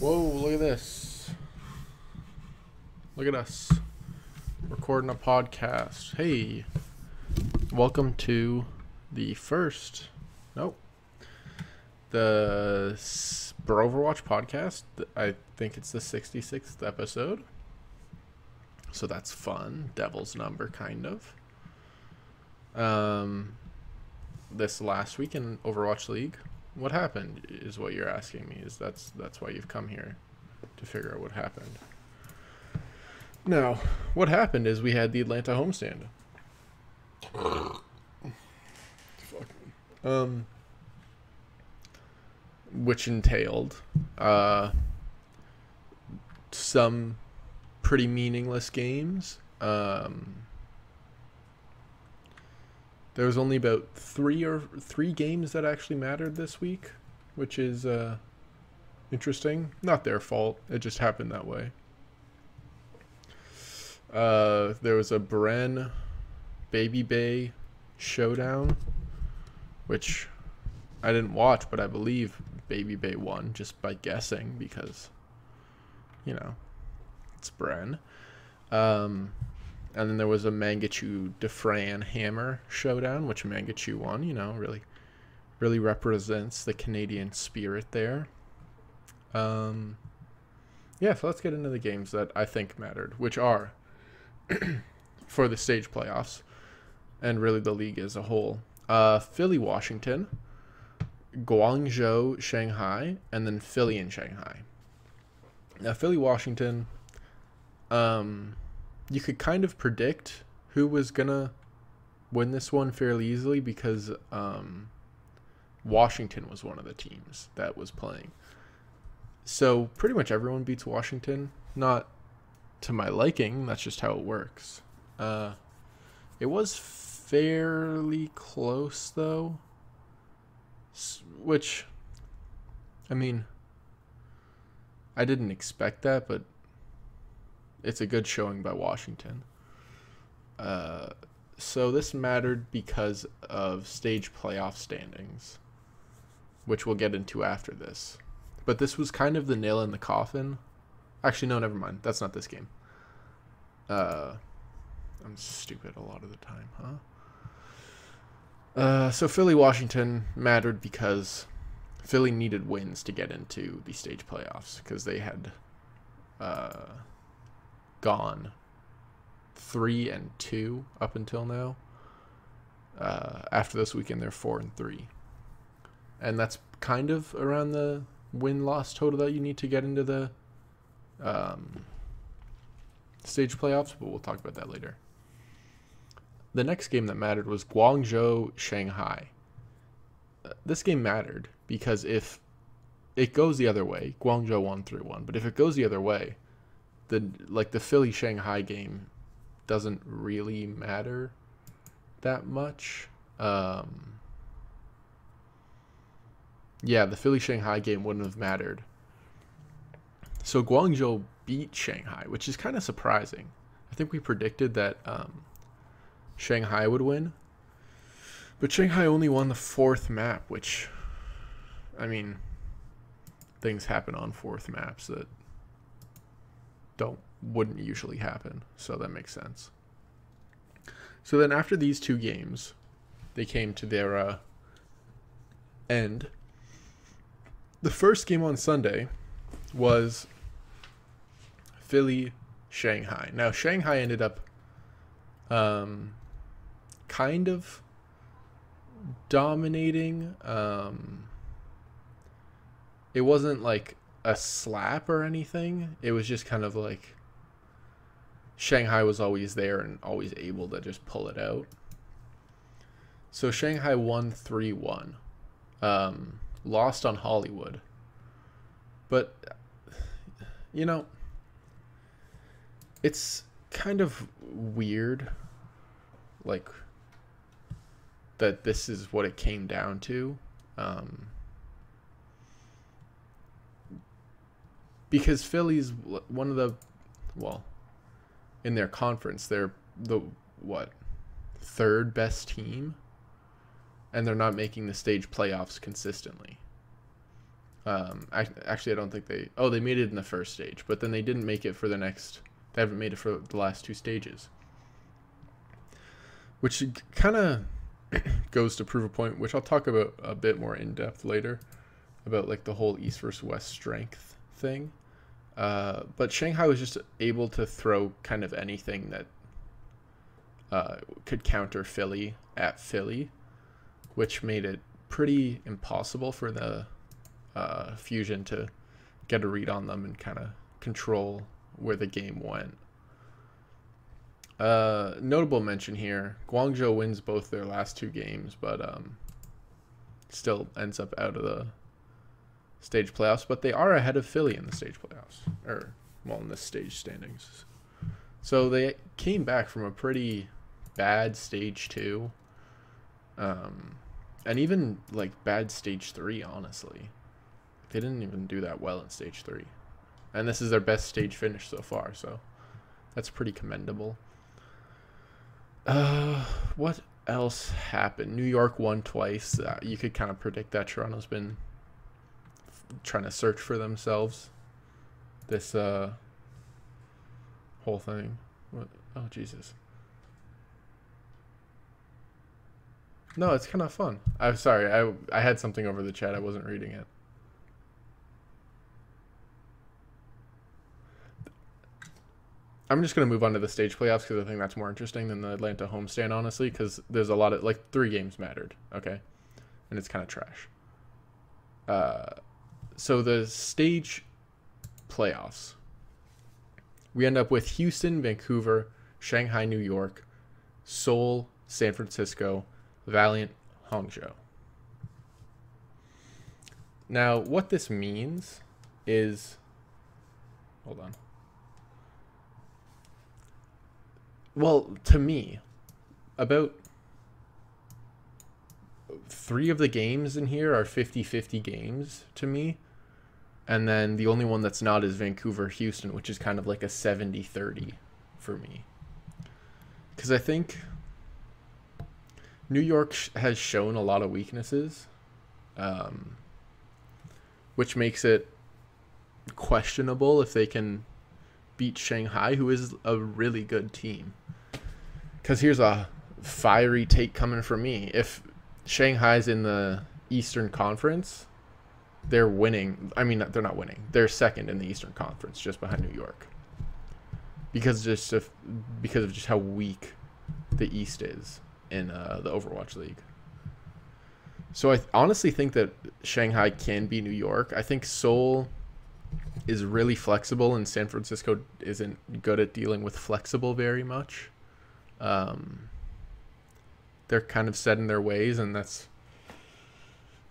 Whoa, look at this. Look at us. Recording a podcast. Hey. Welcome to the first. Nope. The Broverwatch podcast. I think it's the 66th episode. So that's fun. Devil's number, kind of. Um, this last week in Overwatch League, what happened is what you're asking me. Is that's that's why you've come here to figure out what happened. Now, what happened is we had the Atlanta homestand. Fuck. Um, which entailed uh, some pretty meaningless games. Um, there was only about three or three games that actually mattered this week, which is uh, interesting. Not their fault. It just happened that way. Uh, there was a Bren Baby Bay showdown, which I didn't watch, but I believe Baby Bay won just by guessing because, you know, it's Bren. Um, and then there was a Mangachu Defran Hammer showdown, which Mangachu won. You know, really, really represents the Canadian spirit there. Um, yeah, so let's get into the games that I think mattered, which are for the stage playoffs and really the league as a whole. Uh, Philly, Washington, Guangzhou, Shanghai, and then Philly and Shanghai. Now, Philly, Washington, um, you could kind of predict who was gonna win this one fairly easily because um, Washington was one of the teams that was playing. So pretty much everyone beats Washington. Not to my liking. That's just how it works. Uh, it was fairly close though, which, I mean, I didn't expect that, but it's a good showing by Washington. Uh, so this mattered because of stage playoff standings, which we'll get into after this. But this was kind of the nail in the coffin. Actually, no, never mind. That's not this game. Uh, I'm stupid a lot of the time, huh? Uh, so Philly Washington mattered because Philly needed wins to get into the stage playoffs because they had uh, gone three and two up until now. Uh, after this weekend, they're four and three, and that's kind of around the win loss total that you need to get into the um, stage playoffs. But we'll talk about that later. The next game that mattered was Guangzhou Shanghai. Uh, this game mattered because if it goes the other way, Guangzhou won 3 1. But if it goes the other way, the like the Philly Shanghai game doesn't really matter that much. Um, yeah, the Philly Shanghai game wouldn't have mattered. So Guangzhou beat Shanghai, which is kind of surprising. I think we predicted that um, Shanghai would win, but Shanghai only won the fourth map, which, I mean, things happen on fourth maps that don't wouldn't usually happen. So that makes sense. So then after these two games, they came to their uh, end. The first game on Sunday was Philly Shanghai. Now Shanghai ended up um, kind of dominating. Um, it wasn't like a slap or anything. It was just kind of like Shanghai was always there and always able to just pull it out. So Shanghai won 3 1. Um, lost on Hollywood. But, you know, it's kind of weird, like, that this is what it came down to. Um, because Philly's one of the, well, in their conference, they're the what third best team, and they're not making the stage playoffs consistently. Um, I, actually, I don't think they. Oh, they made it in the first stage, but then they didn't make it for the next. They haven't made it for the last two stages, which kind of goes to prove a point, which I'll talk about a bit more in depth later, about like the whole East versus West strength thing. Uh, but Shanghai was just able to throw kind of anything that uh, could counter Philly at Philly, which made it pretty impossible for the uh, Fusion to get a read on them and kind of control where the game went. Uh, notable mention here: Guangzhou wins both their last two games, but um, still ends up out of the stage playoffs. But they are ahead of Philly in the stage playoffs, or well, in the stage standings. So they came back from a pretty bad stage two, um, and even like bad stage three. Honestly, they didn't even do that well in stage three, and this is their best stage finish so far. So that's pretty commendable. Uh, what else happened? New York won twice. Uh, you could kind of predict that Toronto's been trying to search for themselves. This uh whole thing. What? Oh Jesus. No, it's kind of fun. I'm sorry. I I had something over the chat. I wasn't reading it. I'm just gonna move on to the stage playoffs because I think that's more interesting than the Atlanta homestand, honestly. Because there's a lot of like three games mattered, okay, and it's kind of trash. Uh, so the stage playoffs, we end up with Houston, Vancouver, Shanghai, New York, Seoul, San Francisco, Valiant, Hangzhou. Now, what this means is, hold on. Well, to me, about three of the games in here are 50 50 games to me. And then the only one that's not is Vancouver Houston, which is kind of like a 70 30 for me. Because I think New York sh- has shown a lot of weaknesses, um, which makes it questionable if they can beat Shanghai, who is a really good team. Because here's a fiery take coming from me. If Shanghai's in the Eastern Conference, they're winning. I mean, they're not winning. They're second in the Eastern Conference, just behind New York. Because just because of just how weak the East is in uh, the Overwatch League. So I th- honestly think that Shanghai can be New York. I think Seoul is really flexible, and San Francisco isn't good at dealing with flexible very much. Um, they're kind of set in their ways, and that's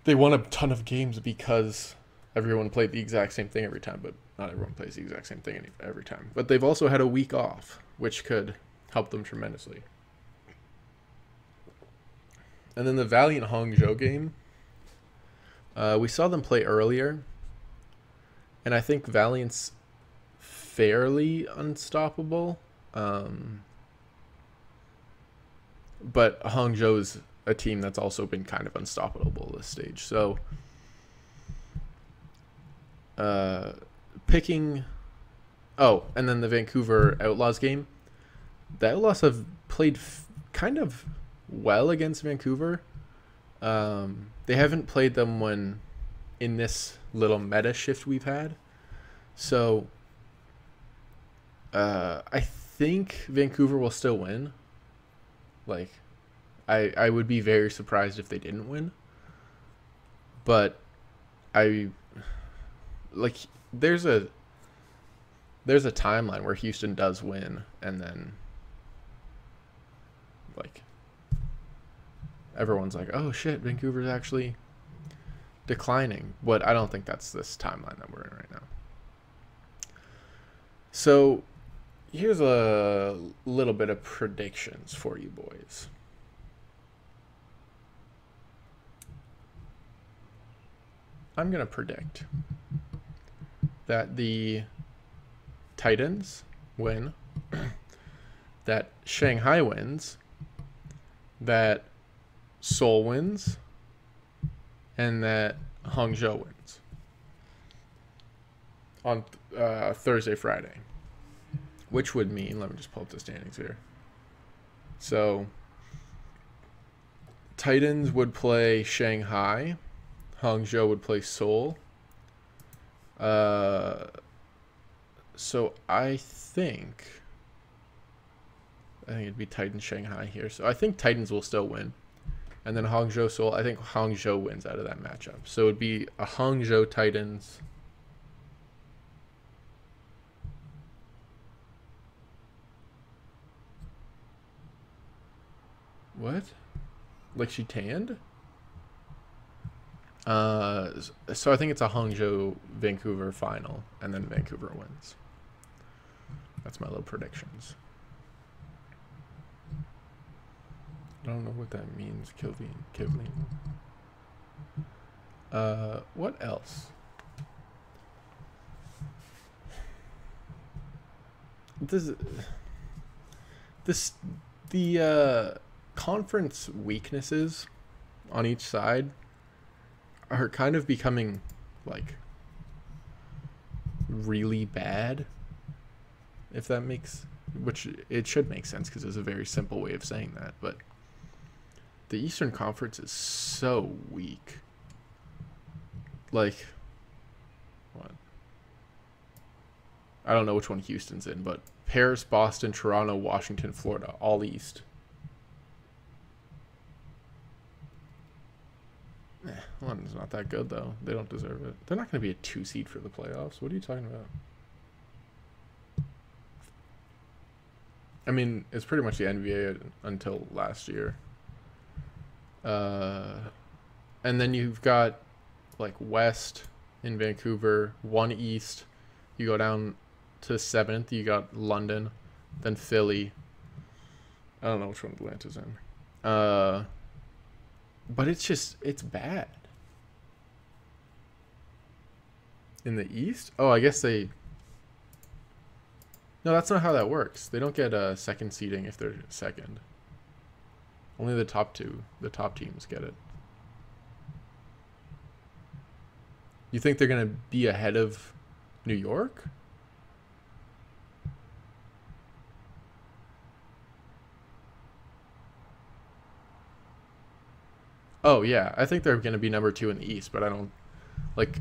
they won a ton of games because everyone played the exact same thing every time, but not everyone plays the exact same thing every time. But they've also had a week off, which could help them tremendously. And then the Valiant Hangzhou game, uh, we saw them play earlier, and I think Valiant's fairly unstoppable. Um, but Hangzhou's a team that's also been kind of unstoppable this stage. So, uh, picking. Oh, and then the Vancouver Outlaws game. The Outlaws have played f- kind of well against Vancouver. Um, they haven't played them when in this little meta shift we've had. So, uh, I think Vancouver will still win. Like, I I would be very surprised if they didn't win. But I like there's a there's a timeline where Houston does win and then like everyone's like, "Oh shit, Vancouver's actually declining." But I don't think that's this timeline that we're in right now. So, here's a little bit of predictions for you boys. I'm going to predict that the Titans win, that Shanghai wins, that Seoul wins, and that Hangzhou wins. on uh, Thursday, Friday, which would mean let me just pull up the standings here. So Titans would play Shanghai, Hangzhou would play Seoul. Uh, so I think I think it'd be Titans Shanghai here. So I think Titans will still win. And then Hangzhou Seoul, I think Hangzhou wins out of that matchup. So it'd be a Hangzhou Titans. What? Like she tanned? Uh, so I think it's a Hangzhou Vancouver final, and then Vancouver wins. That's my little predictions. I don't know what that means, Kivleen. Kivleen. Uh, what else? This, this, the uh, conference weaknesses on each side are kind of becoming like really bad. If that makes, which it should make sense because it's a very simple way of saying that, but the Eastern Conference is so weak. Like, what? I don't know which one Houston's in, but Paris, Boston, Toronto, Washington, Florida, all East. London's not that good though. They don't deserve it. They're not going to be a two seed for the playoffs. What are you talking about? I mean, it's pretty much the NBA until last year. Uh, and then you've got like West in Vancouver, one East. You go down to seventh. You got London, then Philly. I don't know which one Atlanta's in. Uh, but it's just it's bad. In the East? Oh, I guess they. No, that's not how that works. They don't get a second seeding if they're second. Only the top two, the top teams get it. You think they're going to be ahead of New York? Oh yeah, I think they're going to be number 2 in the East, but I don't like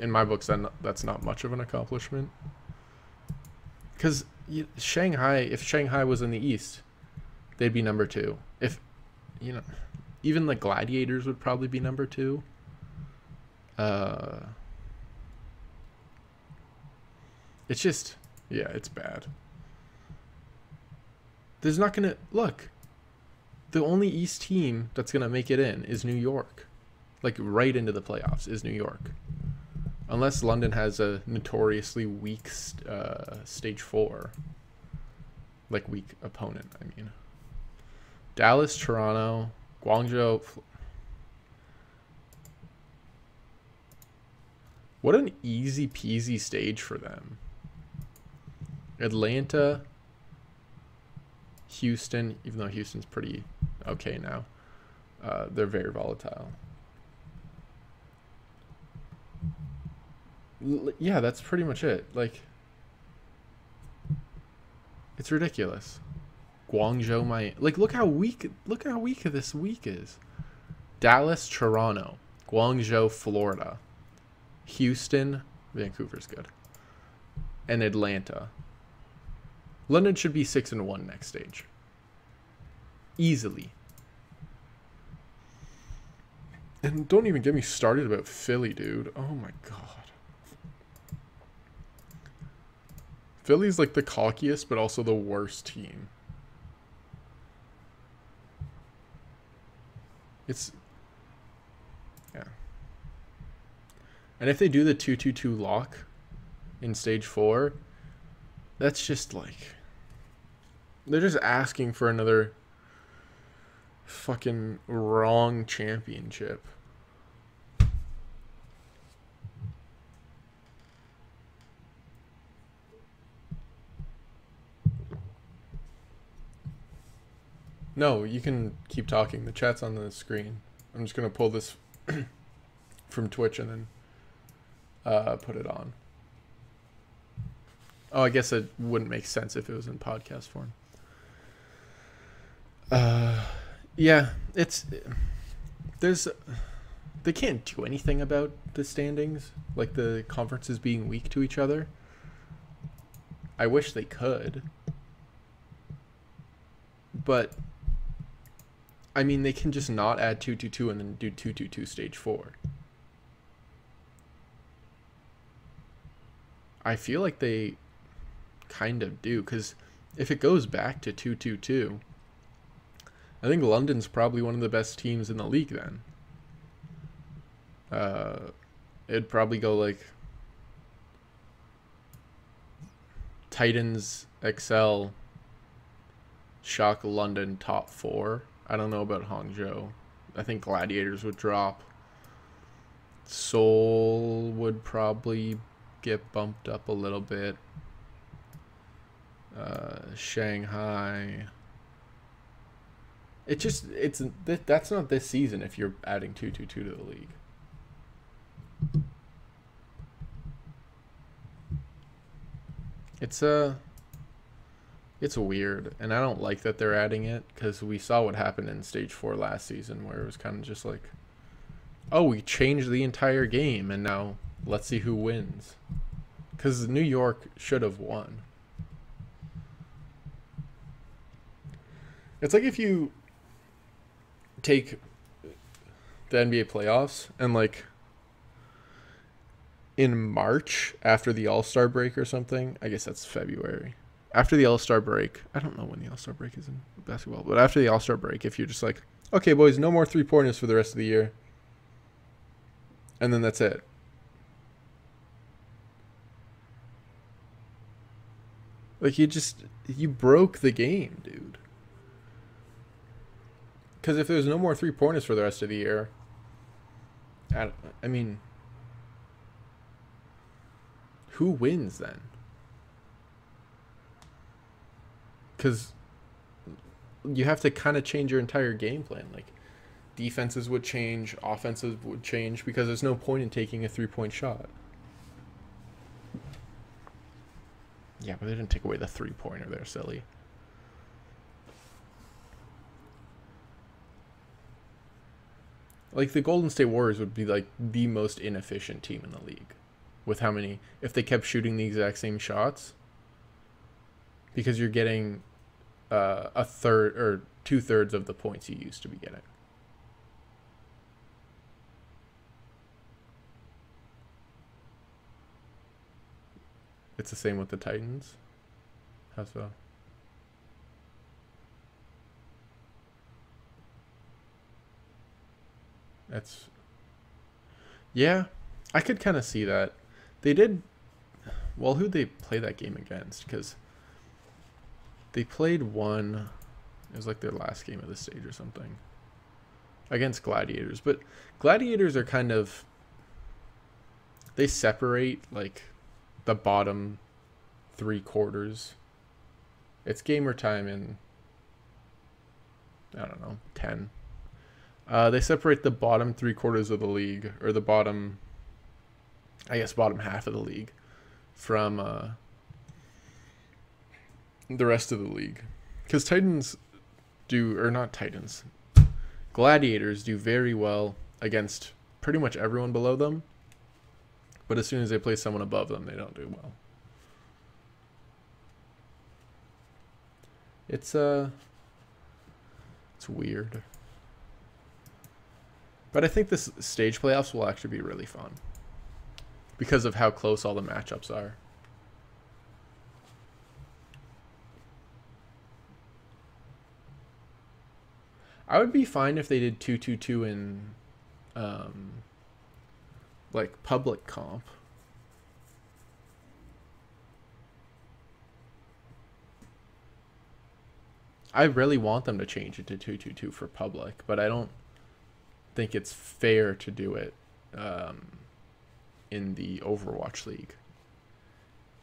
in my books that that's not much of an accomplishment. Cuz Shanghai, if Shanghai was in the East, they'd be number two. If you know, even the Gladiators would probably be number two. Uh, it's just, yeah, it's bad. There's not gonna look. The only East team that's gonna make it in is New York, like right into the playoffs is New York, unless London has a notoriously weak uh, stage four, like weak opponent. I mean. Dallas, Toronto, Guangzhou. What an easy peasy stage for them. Atlanta, Houston, even though Houston's pretty okay now, uh, they're very volatile. Yeah, that's pretty much it. Like, it's ridiculous. Guangzhou, my like look how weak look how weak this week is. Dallas, Toronto, Guangzhou, Florida, Houston, Vancouver's good, and Atlanta. London should be six and one next stage. Easily. And don't even get me started about Philly, dude. Oh my god. Philly's like the cockiest, but also the worst team. It's yeah. And if they do the 222 lock in stage 4, that's just like they're just asking for another fucking wrong championship. No, you can keep talking. The chat's on the screen. I'm just gonna pull this from Twitch and then uh, put it on. Oh, I guess it wouldn't make sense if it was in podcast form. Uh, yeah, it's there's they can't do anything about the standings, like the conferences being weak to each other. I wish they could. But I mean, they can just not add 222 and then do 222 stage 4. I feel like they kind of do cuz if it goes back to 222 I think London's probably one of the best teams in the league then. Uh, it'd probably go like Titans, XL, Shock London top four. I don't know about Hangzhou. I think Gladiators would drop. Seoul would probably get bumped up a little bit. Uh, Shanghai. It just it's that's not this season if you're adding two two two to the league. It's a uh, it's weird, and I don't like that they're adding it because we saw what happened in stage four last season, where it was kind of just like, oh, we changed the entire game, and now let's see who wins. Because New York should have won. It's like if you take the NBA playoffs and like in March after the All Star break or something. I guess that's February. After the All Star break, I don't know when the All Star break is in basketball, but after the All Star break, if you're just like, okay, boys, no more three pointers for the rest of the year, and then that's it. Like you just you broke the game, dude. Because if there's no more three pointers for the rest of the year, I, I mean, who wins then? Because you have to kind of change your entire game plan. Like, defenses would change, offenses would change, because there's no point in taking a three point shot. Yeah, but they didn't take away the three pointer. They're silly. Like the Golden State Warriors would be like the most inefficient team in the league with how many if they kept shooting the exact same shots because you're getting uh, a third or two thirds of the points you used to be getting. It's the same with the Titans. How so? That's yeah, I could kind of see that. They did well. who'd they play that game against? Because they played one. It was like their last game of the stage or something against Gladiators. But Gladiators are kind of they separate like the bottom three quarters. It's gamer time in I don't know ten uh, they separate the bottom three quarters of the league, or the bottom, I guess, bottom half of the league, from uh, the rest of the league. Because Titans do, or not Titans, Gladiators do very well against pretty much everyone below them. But as soon as they play someone above them, they don't do well. It's uh it's weird. But I think this stage playoffs will actually be really fun because of how close all the matchups are. I would be fine if they did 222 in um, like public comp. I really want them to change it to 222 for public, but I don't think it's fair to do it um, in the Overwatch League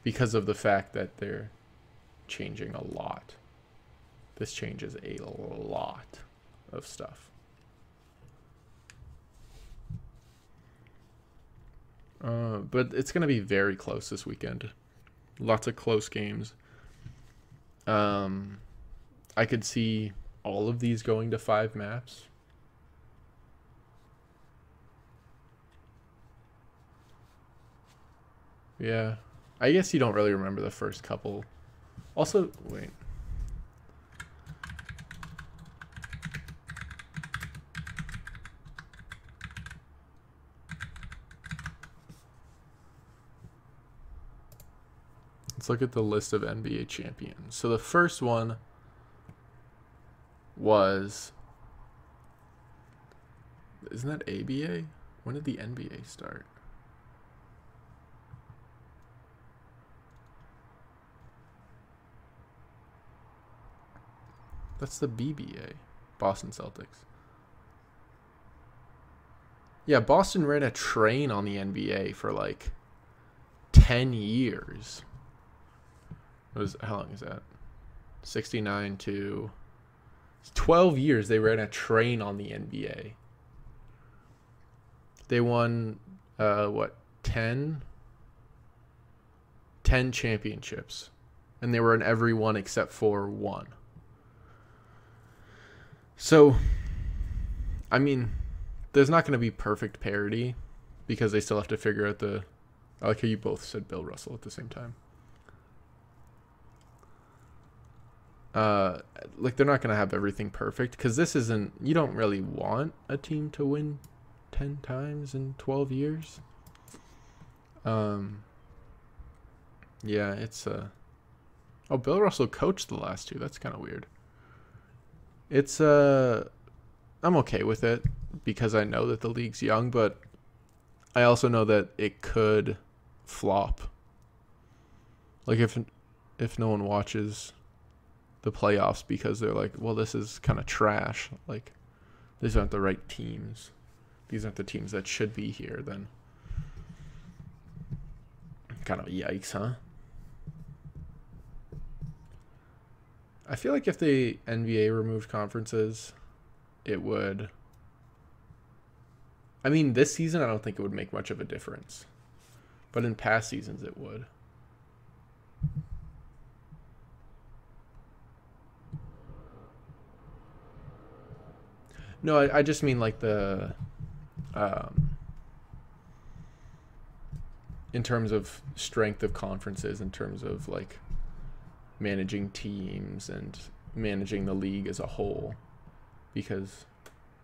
because of the fact that they're changing a lot. This changes a lot of stuff. Uh, but it's going to be very close this weekend. Lots of close games. Um, I could see all of these going to five maps. Yeah. I guess you don't really remember the first couple. Also, wait. Let's look at the list of NBA champions. So the first one was Isn't that ABA? When did the NBA start? That's the BBA. Boston Celtics. Yeah, Boston ran a train on the NBA for like 10 years. Was how long is that? 69 to 12 years they ran a train on the NBA. They won uh what 10 10 championships and they were in every one except for one. So, I mean, there's not going to be perfect parity because they still have to figure out the. I like how you both said Bill Russell at the same time. Uh, like they're not going to have everything perfect because this isn't. You don't really want a team to win ten times in twelve years. Um. Yeah, it's uh. Oh, Bill Russell coached the last two. That's kind of weird. It's uh I'm okay with it because I know that the league's young, but I also know that it could flop. Like if if no one watches the playoffs because they're like, well, this is kind of trash. Like these aren't the right teams. These aren't the teams that should be here. Then kind of yikes, huh? I feel like if the NBA removed conferences, it would. I mean, this season, I don't think it would make much of a difference. But in past seasons, it would. No, I, I just mean like the. Um, in terms of strength of conferences, in terms of like managing teams and managing the league as a whole because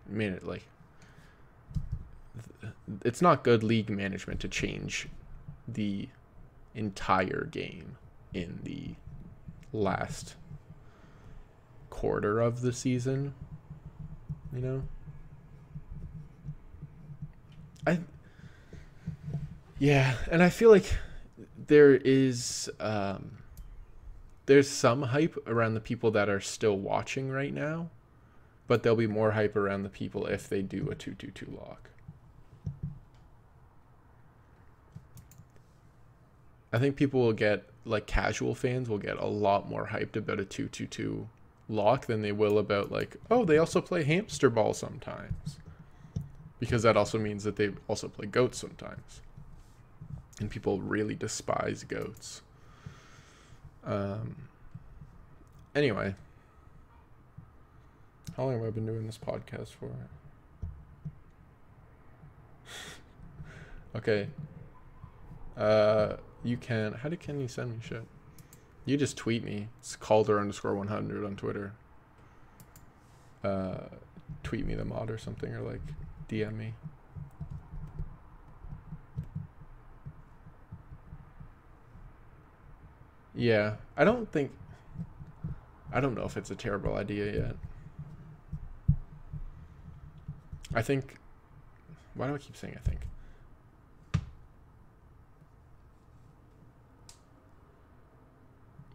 man like it's not good league management to change the entire game in the last quarter of the season you know i yeah and i feel like there is um there's some hype around the people that are still watching right now, but there'll be more hype around the people if they do a 222 lock. I think people will get like casual fans will get a lot more hyped about a 222 lock than they will about like, oh, they also play hamster ball sometimes. Because that also means that they also play goats sometimes. And people really despise goats. Um, anyway, how long have I been doing this podcast for? okay. Uh, you can. How do can you send me shit? You just tweet me. It's Calder underscore one hundred on Twitter. Uh, tweet me the mod or something, or like DM me. Yeah, I don't think. I don't know if it's a terrible idea yet. I think. Why do I keep saying I think?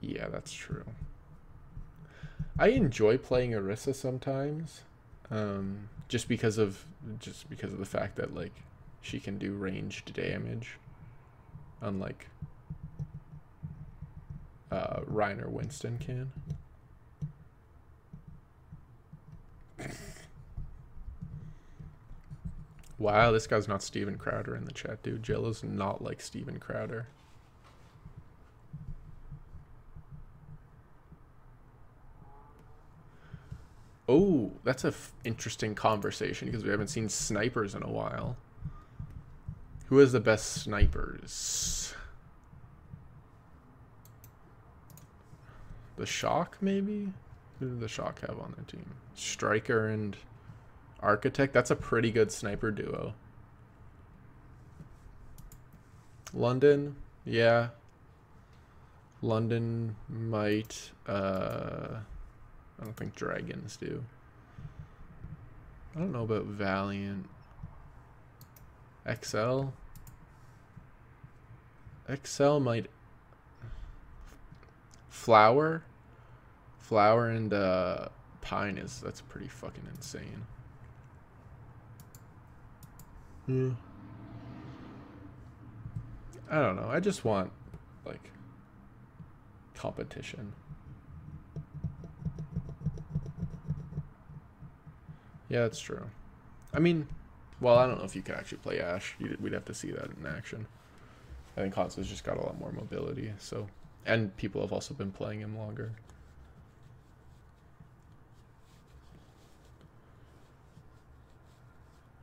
Yeah, that's true. I enjoy playing Orisa sometimes, um, just because of just because of the fact that like she can do ranged damage, unlike uh, Reiner Winston can. wow, this guy's not Steven Crowder in the chat, dude. Jello's not like Steven Crowder. Oh, that's a f- interesting conversation because we haven't seen snipers in a while. Who has the best snipers? The Shock, maybe? Who did the Shock have on their team? Striker and Architect. That's a pretty good sniper duo. London, yeah. London might. Uh, I don't think Dragons do. I don't know about Valiant. XL. XL might. Flower. Flower and uh, Pine is that's pretty fucking insane. Hmm. I don't know. I just want like competition. Yeah, that's true. I mean, well, I don't know if you could actually play Ashe. You'd, we'd have to see that in action. I think Hanzo's just got a lot more mobility, so and people have also been playing him longer.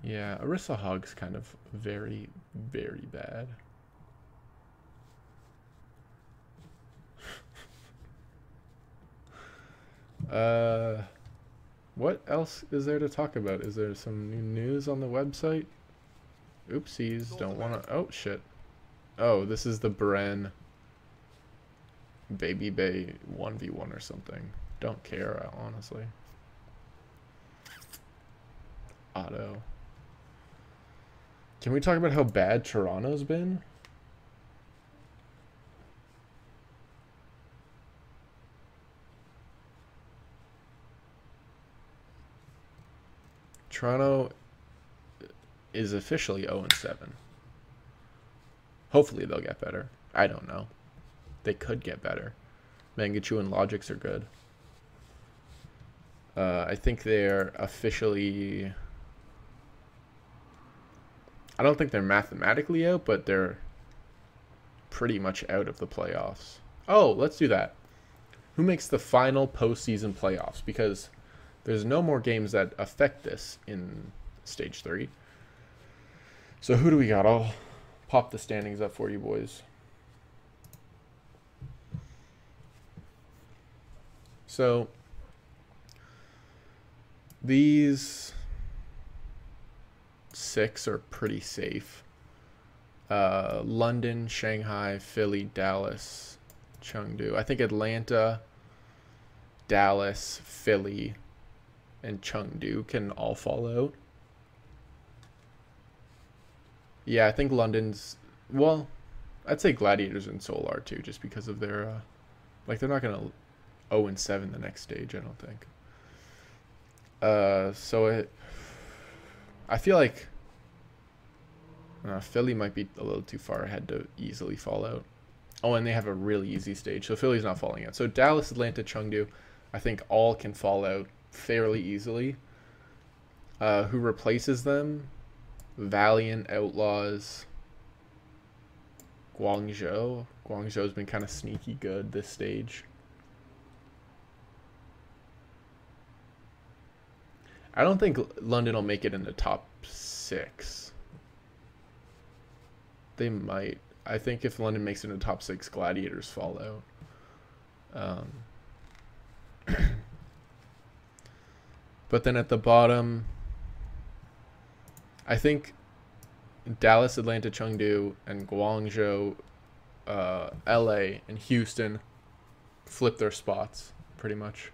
Yeah, Orisa Hog's kind of very, very bad. uh, what else is there to talk about? Is there some new news on the website? Oopsies, don't want to... Oh, shit. Oh, this is the Bren Baby Bay 1v1 or something. Don't care, honestly. Auto. Can we talk about how bad Toronto's been? Toronto is officially 0 7. Hopefully they'll get better. I don't know. They could get better. Mangachu and Logix are good. Uh, I think they're officially I don't think they're mathematically out, but they're pretty much out of the playoffs. Oh, let's do that. Who makes the final postseason playoffs? Because there's no more games that affect this in stage three. So who do we got? I'll pop the standings up for you boys. So these six are pretty safe. Uh, London, Shanghai, Philly, Dallas, Chengdu. I think Atlanta, Dallas, Philly, and Chengdu can all fall out. Yeah, I think London's well, I'd say Gladiators and Seoul are too, just because of their uh, like they're not gonna 0 and 7 the next stage. I don't think. Uh, so it I feel like uh, Philly might be a little too far ahead to easily fall out. Oh, and they have a really easy stage, so Philly's not falling out. So Dallas, Atlanta, Chengdu, I think all can fall out fairly easily. Uh, who replaces them? Valiant, Outlaws, Guangzhou. Guangzhou's been kind of sneaky good this stage. I don't think London will make it in the top six. They might. I think if London makes it in the top six, Gladiators fall out. Um, but then at the bottom, I think Dallas, Atlanta, Chengdu, and Guangzhou, uh, LA, and Houston flip their spots pretty much.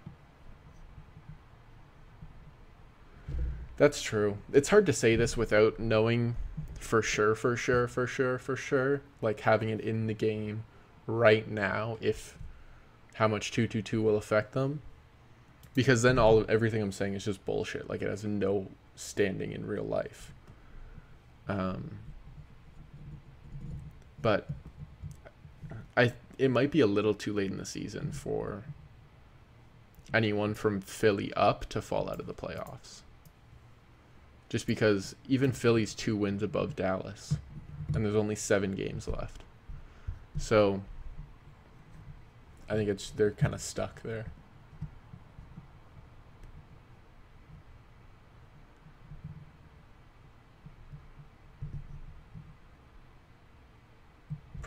That's true. It's hard to say this without knowing for sure, for sure, for sure, for sure, like having it in the game right now if how much 222 will affect them. Because then all everything I'm saying is just bullshit. Like it has no standing in real life. Um but I it might be a little too late in the season for anyone from Philly up to fall out of the playoffs just because even Philly's two wins above Dallas, and there's only seven games left. So I think it's they're kind of stuck there.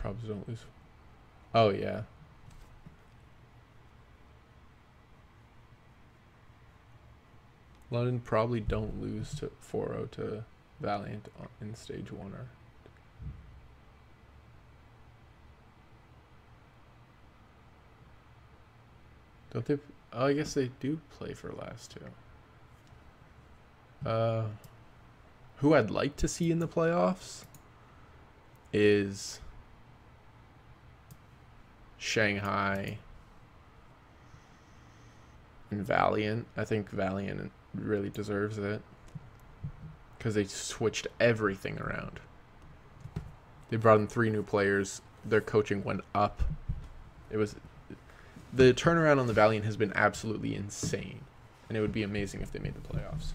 Probably don't lose. Oh yeah. London probably don't lose to 4-0 to Valiant in stage one or don't they oh, I guess they do play for last two. Uh who I'd like to see in the playoffs is Shanghai and Valiant. I think Valiant really deserves it because they switched everything around. They brought in three new players. Their coaching went up. It was the turnaround on the Valiant has been absolutely insane, and it would be amazing if they made the playoffs.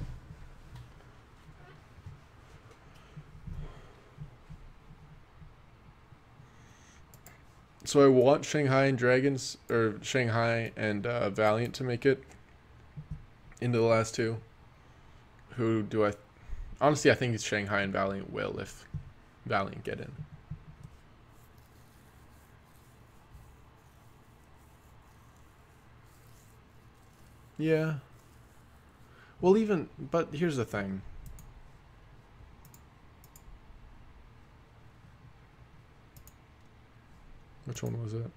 So I want Shanghai and Dragons or Shanghai and uh, Valiant to make it into the last two. Who do I? Honestly, I think it's Shanghai and Valiant will if Valiant get in. Yeah. Well, even but here's the thing. Which one was it?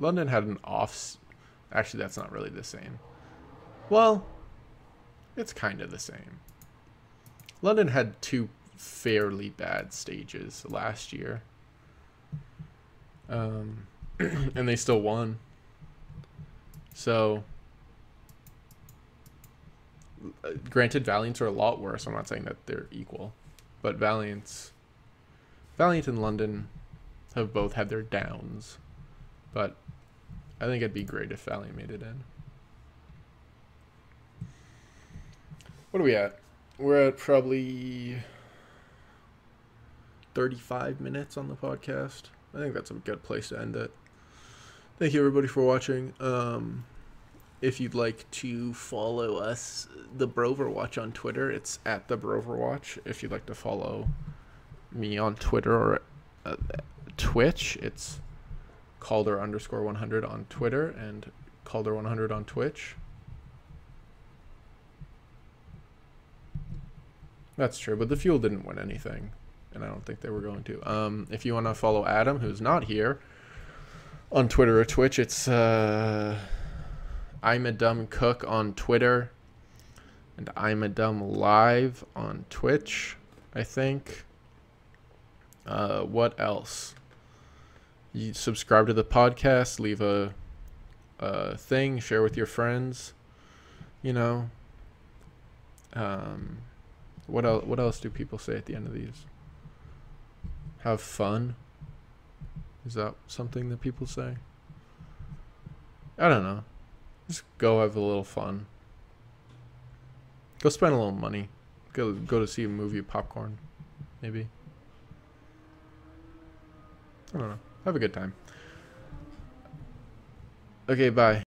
London had an off. Actually, that's not really the same. Well, it's kind of the same. London had two fairly bad stages last year. Um, and they still won. So, granted, Valiants are a lot worse. I'm not saying that they're equal, but Valiants, Valiant and London have both had their downs. But I think it'd be great if Valiant made it in. What are we at? We're at probably 35 minutes on the podcast. I think that's a good place to end it. Thank you everybody for watching. Um, if you'd like to follow us, the Broverwatch on Twitter, it's at the Broverwatch. If you'd like to follow me on Twitter or uh, Twitch, it's Calder underscore 100 on Twitter and Calder 100 on Twitch. That's true, but the fuel didn't win anything, and I don't think they were going to. Um, if you want to follow Adam, who's not here, on Twitter or Twitch, it's uh, I'm a dumb cook on Twitter, and I'm a dumb live on Twitch. I think. Uh, what else? You subscribe to the podcast, leave a, a thing, share with your friends. You know. Um, what else? What else do people say at the end of these? Have fun. Is that something that people say? I don't know. Just go have a little fun. Go spend a little money. Go go to see a movie, popcorn, maybe. I don't know. Have a good time. Okay, bye.